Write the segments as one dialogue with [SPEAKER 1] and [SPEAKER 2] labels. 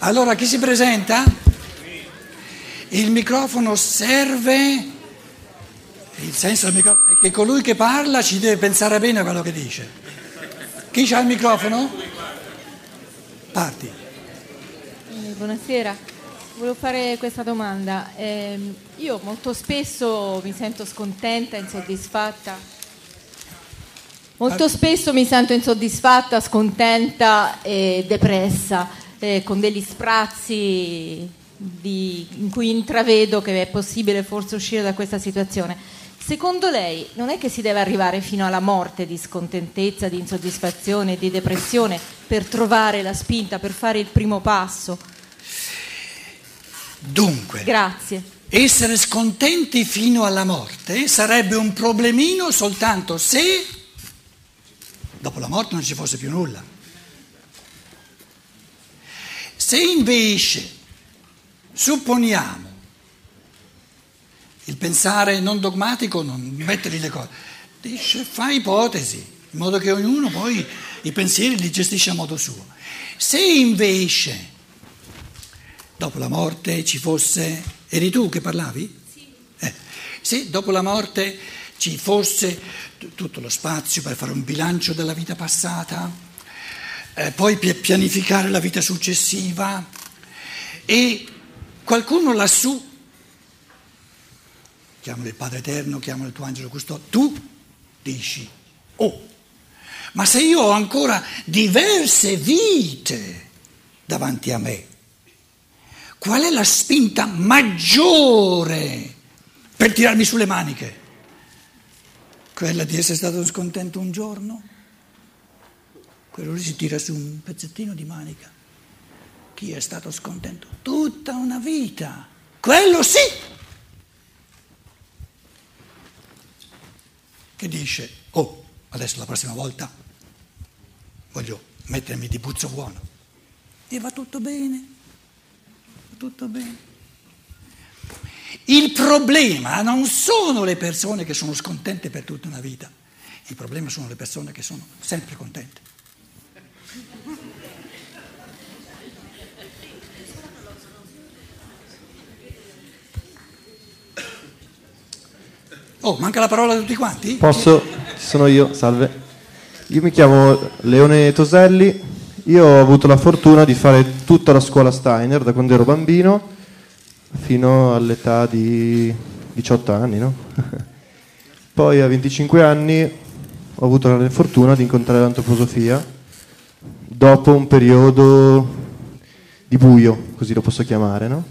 [SPEAKER 1] Allora chi si presenta? Il microfono serve, il senso del microfono è che colui che parla ci deve pensare bene a quello che dice. Chi ha il microfono? Parti.
[SPEAKER 2] Eh, Buonasera, volevo fare questa domanda. Eh, io molto spesso mi sento scontenta, insoddisfatta. Molto spesso mi sento insoddisfatta, scontenta e depressa, eh, con degli sprazzi di- in cui intravedo che è possibile forse uscire da questa situazione. Secondo lei non è che si deve arrivare fino alla morte di scontentezza, di insoddisfazione, di depressione per trovare la spinta, per fare il primo passo?
[SPEAKER 1] Dunque,
[SPEAKER 2] Grazie.
[SPEAKER 1] essere scontenti fino alla morte sarebbe un problemino soltanto se dopo la morte non ci fosse più nulla. Se invece supponiamo il pensare non dogmatico, non mettere le cose, dice fa ipotesi, in modo che ognuno poi i pensieri li gestisce a modo suo. Se invece dopo la morte ci fosse, eri tu che parlavi? Sì. se dopo la morte ci fosse t- tutto lo spazio per fare un bilancio della vita passata, eh, poi pi- pianificare la vita successiva e qualcuno lassù, chiamalo il Padre Eterno, chiamalo il tuo angelo custode, tu dici, oh, ma se io ho ancora diverse vite davanti a me, qual è la spinta maggiore per tirarmi sulle maniche? Quella di essere stato scontento un giorno? Quello lì si tira su un pezzettino di manica. Chi è stato scontento tutta una vita? Quello sì! Che dice, oh, adesso la prossima volta voglio mettermi di puzzo buono. E va tutto bene tutto bene. Il problema non sono le persone che sono scontente per tutta una vita, il problema sono le persone che sono sempre contente. Oh, manca la parola a tutti quanti?
[SPEAKER 3] Posso? Sono io, salve. Io mi chiamo Leone Toselli, io ho avuto la fortuna di fare tutta la scuola Steiner da quando ero bambino fino all'età di 18 anni, no? Poi a 25 anni ho avuto la fortuna di incontrare l'antroposofia dopo un periodo di buio, così lo posso chiamare, no?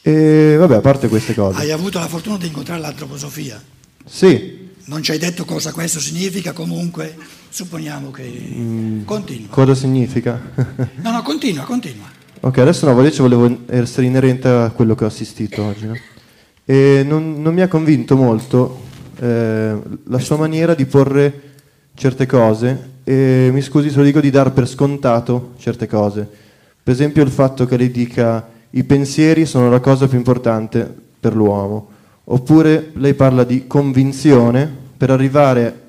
[SPEAKER 3] E vabbè, a parte queste cose.
[SPEAKER 1] Hai avuto la fortuna di incontrare l'antroposofia.
[SPEAKER 3] Sì,
[SPEAKER 1] Non ci hai detto cosa questo significa, comunque supponiamo che... Continua.
[SPEAKER 3] cosa significa?
[SPEAKER 1] No, no, continua, continua.
[SPEAKER 3] Ok, adesso no, invece volevo essere inerente a quello che ho assistito oggi. no? E non, non mi ha convinto molto eh, la sua maniera di porre certe cose e mi scusi se lo dico di dar per scontato certe cose. Per esempio il fatto che lei dica i pensieri sono la cosa più importante per l'uomo, oppure lei parla di convinzione per arrivare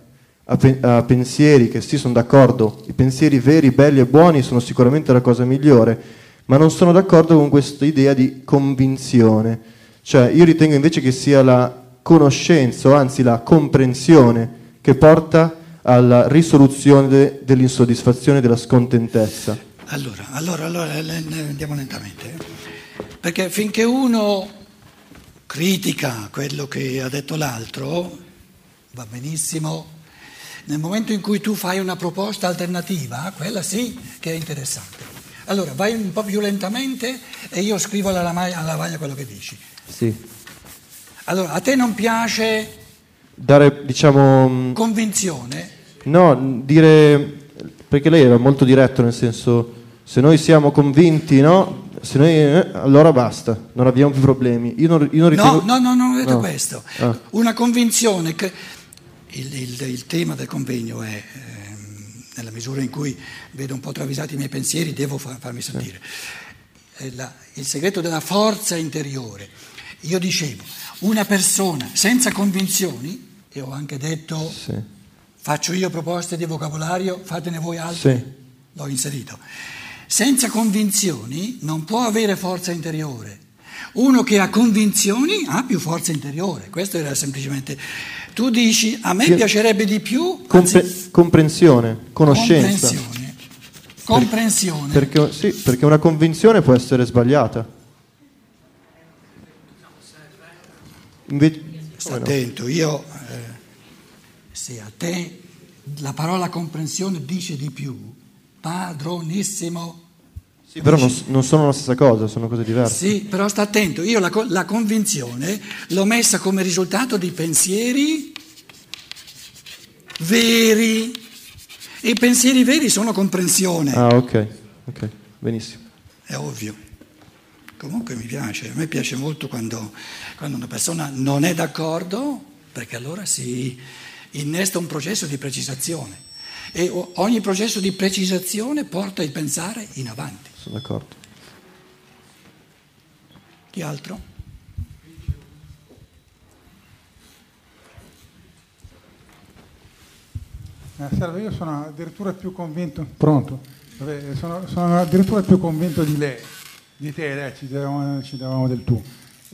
[SPEAKER 3] a, pe- a pensieri che sì sono d'accordo, i pensieri veri, belli e buoni sono sicuramente la cosa migliore, ma non sono d'accordo con questa idea di convinzione. Cioè io ritengo invece che sia la conoscenza, o anzi la comprensione, che porta alla risoluzione de- dell'insoddisfazione e della scontentezza.
[SPEAKER 1] Allora, allora, allora andiamo lentamente. eh. Perché finché uno critica quello che ha detto l'altro, va benissimo. Nel momento in cui tu fai una proposta alternativa, quella sì che è interessante. Allora, vai un po' più lentamente e io scrivo alla lavagna, alla lavagna quello che dici.
[SPEAKER 3] Sì.
[SPEAKER 1] Allora, a te non piace
[SPEAKER 3] Dare, diciamo, mh,
[SPEAKER 1] convinzione?
[SPEAKER 3] No, dire, perché lei era molto diretto nel senso, se noi siamo convinti, no? Se noi, eh, allora basta, non abbiamo più problemi. Io non, io non ritengo...
[SPEAKER 1] No, no, no, non ho detto
[SPEAKER 3] No.
[SPEAKER 1] questo.
[SPEAKER 3] Ah.
[SPEAKER 1] Una convinzione che il, il- il tema del convegno è, ehm, nella misura in cui vedo un po' travisati i miei pensieri, devo fa- farmi sentire. È la- il segreto della forza interiore. Io dicevo, una persona senza convinzioni, e ho anche detto,
[SPEAKER 3] Sì.
[SPEAKER 1] Faccio io proposte di vocabolario, fatene voi altri,
[SPEAKER 3] Sì.
[SPEAKER 1] l'ho inserito. senza convinzioni non può avere forza interiore. Uno che ha convinzioni ha più forza interiore. Questo era semplicemente. Tu dici a me piacerebbe di più
[SPEAKER 3] Compre-
[SPEAKER 1] anzi-
[SPEAKER 3] comprensione, conoscenza.
[SPEAKER 1] comprensione. Comprensione.
[SPEAKER 3] Perché, sì, perché una convinzione può essere sbagliata.
[SPEAKER 1] Sta
[SPEAKER 3] come no?
[SPEAKER 1] attento, io se a te la parola comprensione dice di più, padronissimo.
[SPEAKER 3] Sì, però non, non sono la stessa cosa, sono cose diverse.
[SPEAKER 1] Sì, però sta attento, io la, la convinzione l'ho messa come risultato di pensieri veri e i pensieri veri sono comprensione,
[SPEAKER 3] Ah, ok, ok, benissimo.
[SPEAKER 1] è ovvio. Comunque mi piace, a me piace molto quando, quando una persona non è d'accordo, perché allora si innesta un processo di precisazione e ogni processo di precisazione porta il pensare in avanti.
[SPEAKER 3] Sono d'accordo.
[SPEAKER 1] Chi altro?
[SPEAKER 4] Eh, Salve, io sono addirittura più convinto. Pronto? Vabbè, sono, sono addirittura più convinto di lei, di te, lei, ci davamo, ci davamo del tu.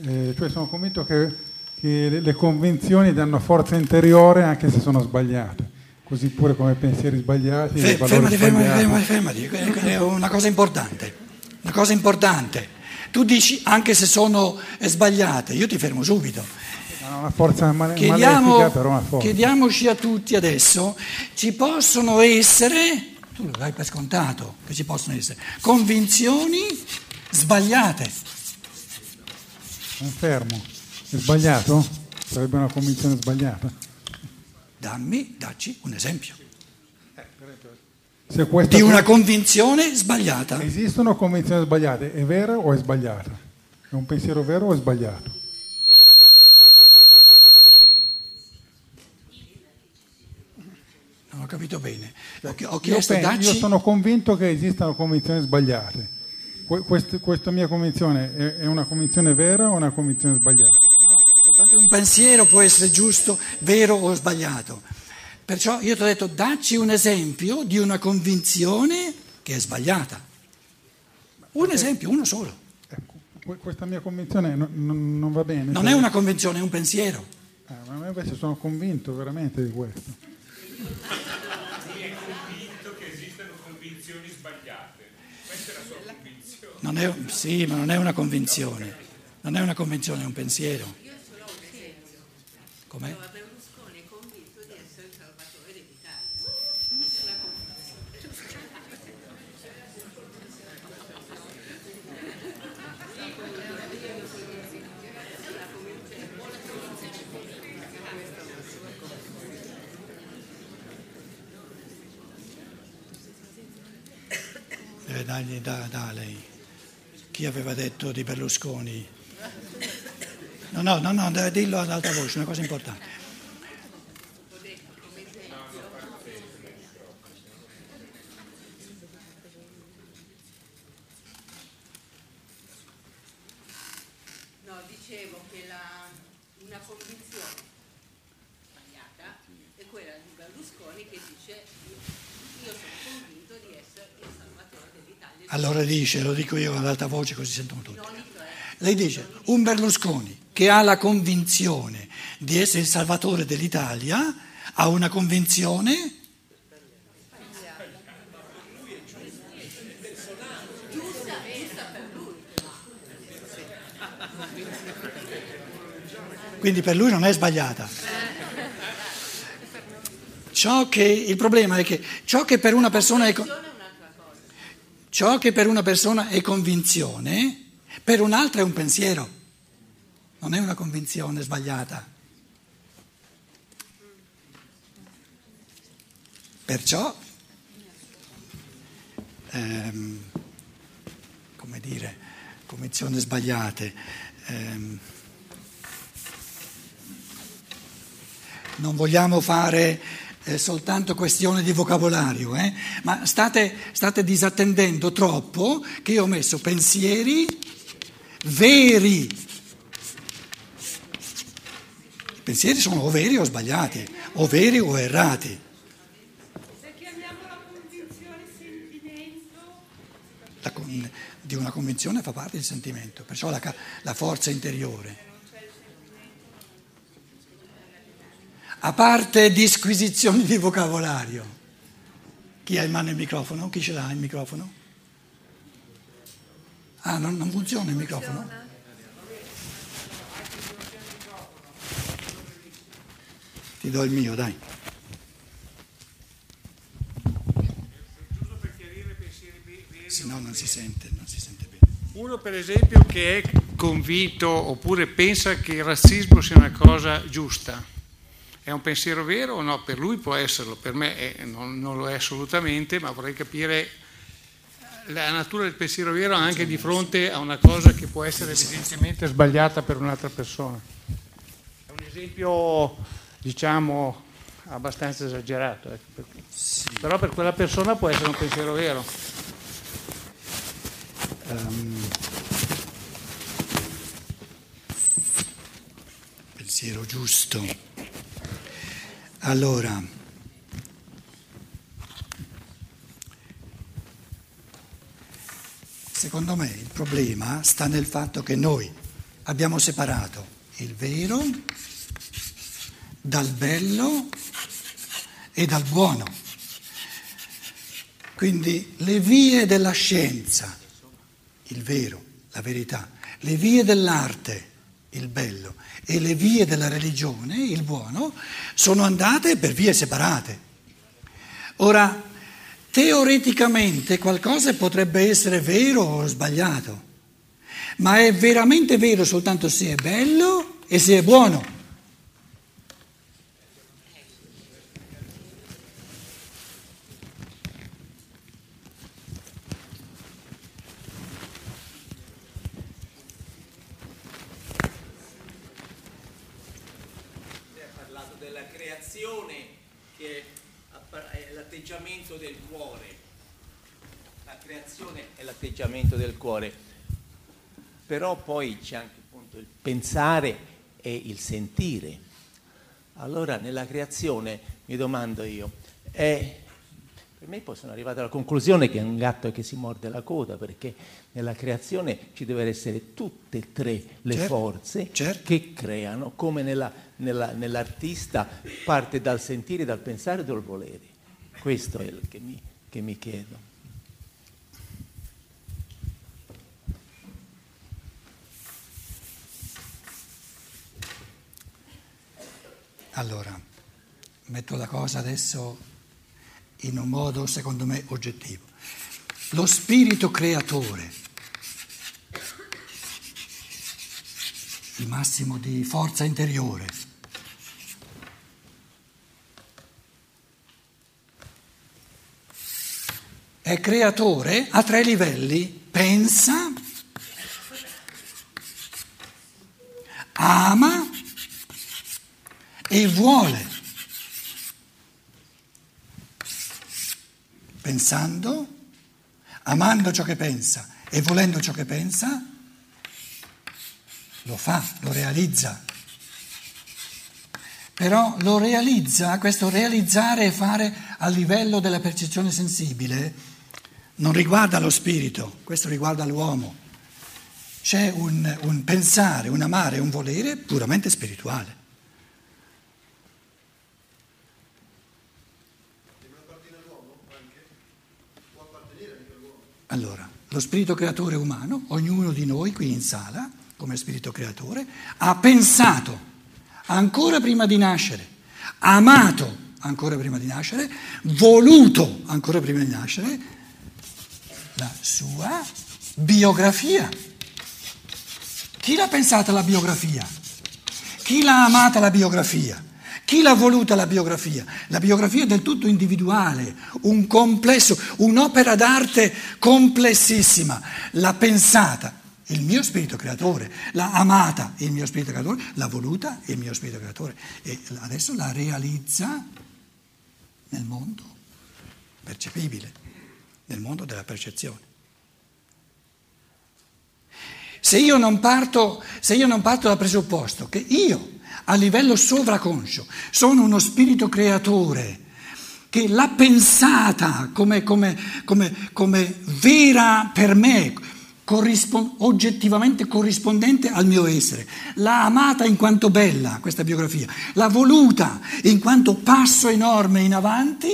[SPEAKER 4] Eh, cioè sono convinto che, che le, convinzioni danno forza interiore anche se sono sbagliate. Così pure come pensieri sbagliati.
[SPEAKER 1] Fe- fermati, fermati, fermati, fermati, è una cosa importante, una cosa importante. Tu dici anche se sono eh, sbagliate, io ti fermo subito.
[SPEAKER 4] Una forza male-
[SPEAKER 1] Chiediamo,
[SPEAKER 4] però una forza.
[SPEAKER 1] chiediamoci a tutti adesso, ci possono essere, tu lo dai per scontato, che ci possono essere, convinzioni sbagliate.
[SPEAKER 4] Confermo. È sbagliato? Sarebbe una convinzione sbagliata.
[SPEAKER 1] Dammi, dacci un esempio
[SPEAKER 4] Se questa
[SPEAKER 1] di una convinzione sbagliata.
[SPEAKER 4] Esistono convinzioni sbagliate, è vera o è sbagliata? È un pensiero vero o è sbagliato?
[SPEAKER 1] Non ho capito bene. Ho, chi- ho
[SPEAKER 4] Io,
[SPEAKER 1] chiesto,
[SPEAKER 4] penso- io sono convinto che esistano convinzioni sbagliate. Que- quest- questa mia convinzione è una convinzione vera o una convinzione sbagliata?
[SPEAKER 1] Un pensiero può essere giusto, vero o sbagliato. Perciò io ti ho detto, dacci un esempio di una convinzione che è sbagliata. Un esempio, uno solo.
[SPEAKER 4] Ecco, que- questa mia convinzione no- non- non va bene.
[SPEAKER 1] Non è una convinzione, è un pensiero.
[SPEAKER 4] Eh, ma invece sono convinto veramente di questo.
[SPEAKER 1] Non è, sì, ma non è una convinzione. Non è una convinzione, è un pensiero. Com'è?
[SPEAKER 5] Berlusconi è convinto di essere il salvatore dell'Italia.
[SPEAKER 1] Deve dargli da, da lei. Chi aveva detto di Berlusconi? No, no, no, no, deve dirlo ad alta voce, una cosa importante.
[SPEAKER 5] No, dicevo che la- una convinzione sbagliata è quella di Berlusconi che dice io sono convinto di essere il salvatore dell'Italia.
[SPEAKER 1] Allora dice, lo dico io ad alta voce così sentono tutti. Lei dice, un Berlusconi che ha la convinzione di essere il salvatore dell'Italia ha una convinzione quindi per lui non è sbagliata. Che, il problema è che ciò che per una persona è... Ciò che per una persona è convinzione, per un'altra è un pensiero, non è una convinzione sbagliata. Perciò, ehm, come dire, convinzioni sbagliate. ehm, non vogliamo fare eh, soltanto questione di vocabolario, eh, ma state, state disattendendo troppo che io ho messo pensieri veri. I pensieri sono o veri o sbagliati, o veri o errati.
[SPEAKER 6] Se chiamiamo la convinzione sentimento,
[SPEAKER 1] da con- di una convinzione fa parte il sentimento, perciò la, la forza interiore. A parte disquisizioni di vocabolario. Chi ha in mano il microfono? Chi ce l'ha il microfono? Ah, non, non funziona il microfono? Ti do il mio, dai. Se no non si sente, non si sente bene.
[SPEAKER 6] Uno per esempio che è convinto oppure pensa che il razzismo sia una cosa giusta, è un pensiero vero o no? Per lui può esserlo, per me è- non, non lo è assolutamente, ma vorrei capire la natura del pensiero vero anche di fronte a una cosa che può essere evidentemente sbagliata per un'altra persona. È un esempio, diciamo, abbastanza esagerato, ecco, perché- però per quella persona può essere un pensiero vero.
[SPEAKER 1] Ehm, pensiero giusto. Allora, secondo me il problema sta nel fatto che noi abbiamo separato il vero dal bello e dal buono. Quindi le vie della scienza, il vero, la verità, le vie dell'arte, il bello, e le vie della religione, il buono, sono andate per vie separate. Ora, teoreticamente qualcosa potrebbe essere vero o sbagliato, ma è veramente vero soltanto se è bello e se è buono.
[SPEAKER 7] Lei ha parlato della creazione che è l'atteggiamento del cuore. La creazione è l'atteggiamento del cuore. Però poi c'è anche appunto il pensare e il sentire. Allora nella creazione mi domando io, è per me poi sono arrivato alla conclusione che è un gatto che si morde la coda, perché nella creazione ci devono essere tutte e tre le
[SPEAKER 1] Certo,
[SPEAKER 7] forze
[SPEAKER 1] certo.
[SPEAKER 7] che creano, come nella- nella- nell'artista parte dal sentire, dal pensare e dal volere. Questo è il che mi, che mi chiedo.
[SPEAKER 1] Allora, metto la cosa adesso in un modo secondo me oggettivo. Lo spirito creatore, il massimo di forza interiore, è creatore a tre livelli, pensa, ama e vuole. Pensando, amando ciò che pensa e volendo ciò che pensa, lo fa, lo realizza. Però lo realizza, questo realizzare e fare a livello della percezione sensibile non riguarda lo spirito, questo riguarda l'uomo. C'è un, un pensare, un amare, un volere puramente spirituale. Allora, lo spirito creatore umano, ognuno di noi qui in sala, come spirito creatore, ha pensato ancora prima di nascere, amato ancora prima di nascere, voluto ancora prima di nascere la sua biografia. Chi l'ha pensata la biografia? Chi l'ha amata la biografia? Chi l'ha voluta la biografia? La biografia è del tutto individuale, un complesso, un'opera d'arte complessissima. L'ha pensata il mio spirito creatore, l'ha amata il mio spirito creatore, l'ha voluta il mio spirito creatore e adesso la realizza nel mondo percepibile, nel mondo della percezione. Se io non parto, io non parto dal presupposto che io a livello sovraconscio sono uno spirito creatore che l'ha pensata come, come, come, come vera per me, corrispon- oggettivamente corrispondente al mio essere. L'ha amata in quanto bella, questa biografia, l'ha voluta in quanto passo enorme in avanti,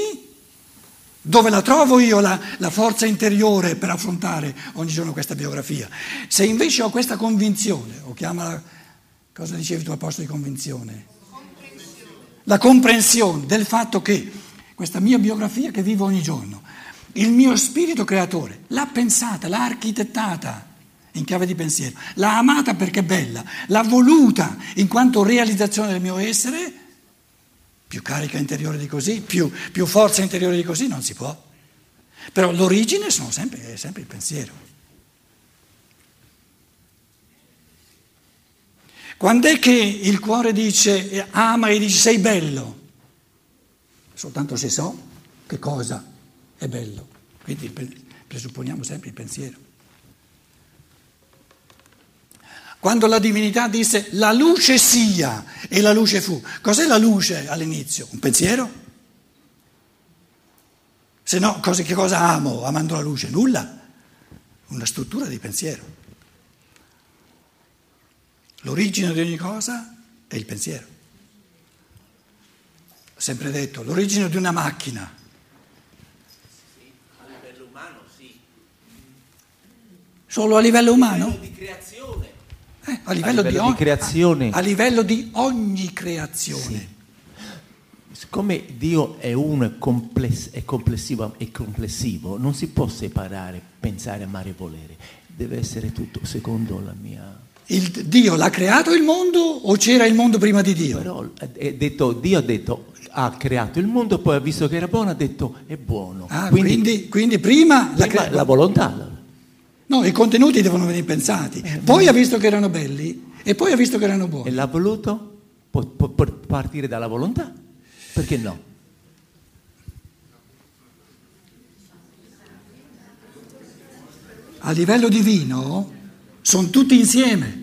[SPEAKER 1] dove la trovo io la, la forza interiore per affrontare ogni giorno questa biografia. Se invece ho questa convinzione, o chiamala, cosa dicevi tu a posto di convinzione? La comprensione del fatto che questa mia biografia che vivo ogni giorno, il mio spirito creatore l'ha pensata, l'ha architettata in chiave di pensiero, l'ha amata perché è bella, l'ha voluta in quanto realizzazione del mio essere, più carica interiore di così, più, più forza interiore di così non si può. Però l'origine sono sempre, è sempre il pensiero. Quando è che il cuore dice, ama e dice sei bello? Soltanto se so che cosa è bello. Quindi presupponiamo sempre il pensiero. Quando la divinità disse la luce sia e la luce fu, cos'è la luce all'inizio? Un pensiero? Se no, che cosa amo amando la luce? Nulla. Una struttura di pensiero. L'origine di ogni cosa è il pensiero. Ho sempre detto, l'origine di una macchina Solo a livello umano?
[SPEAKER 7] A livello di creazione.
[SPEAKER 1] Eh, a, livello
[SPEAKER 7] a livello
[SPEAKER 1] di,
[SPEAKER 7] di
[SPEAKER 1] ogni,
[SPEAKER 7] creazione.
[SPEAKER 1] A, a, livello di ogni creazione.
[SPEAKER 7] Sì. Siccome Dio è uno e compless, è complessivo, è complessivo, non si può separare pensare, amare e volere. Deve essere tutto secondo la mia...
[SPEAKER 1] Il, Dio l'ha creato il mondo o c'era il mondo prima di Dio?
[SPEAKER 7] Però detto, Dio ha detto ha creato il mondo, poi ha visto che era buono, ha detto è buono.
[SPEAKER 1] Ah, quindi, quindi, quindi prima,
[SPEAKER 7] prima la, la volontà.
[SPEAKER 1] No, i contenuti devono venire pensati. Poi ha visto che erano belli e poi ha visto che erano buoni.
[SPEAKER 7] E l'ha voluto? Può, può partire dalla volontà? Perché no?
[SPEAKER 1] A livello divino sono tutti insieme,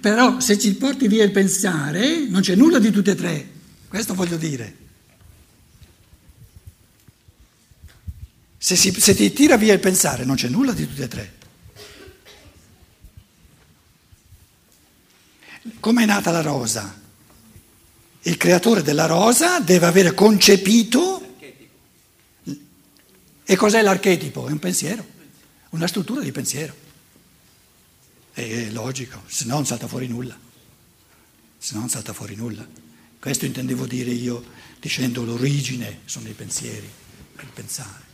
[SPEAKER 1] però se ci porti via il pensare non c'è nulla di tutte e tre, questo voglio dire. Se, si, se ti tira via il pensare non c'è nulla di tutte e tre. Come è nata la rosa? Il creatore della rosa deve avere concepito. E cos'è l'archetipo? È un pensiero, una struttura di pensiero. È logico, se no non salta fuori nulla. Se no non salta fuori nulla. Questo intendevo dire io dicendo l'origine sono i pensieri, il pensare.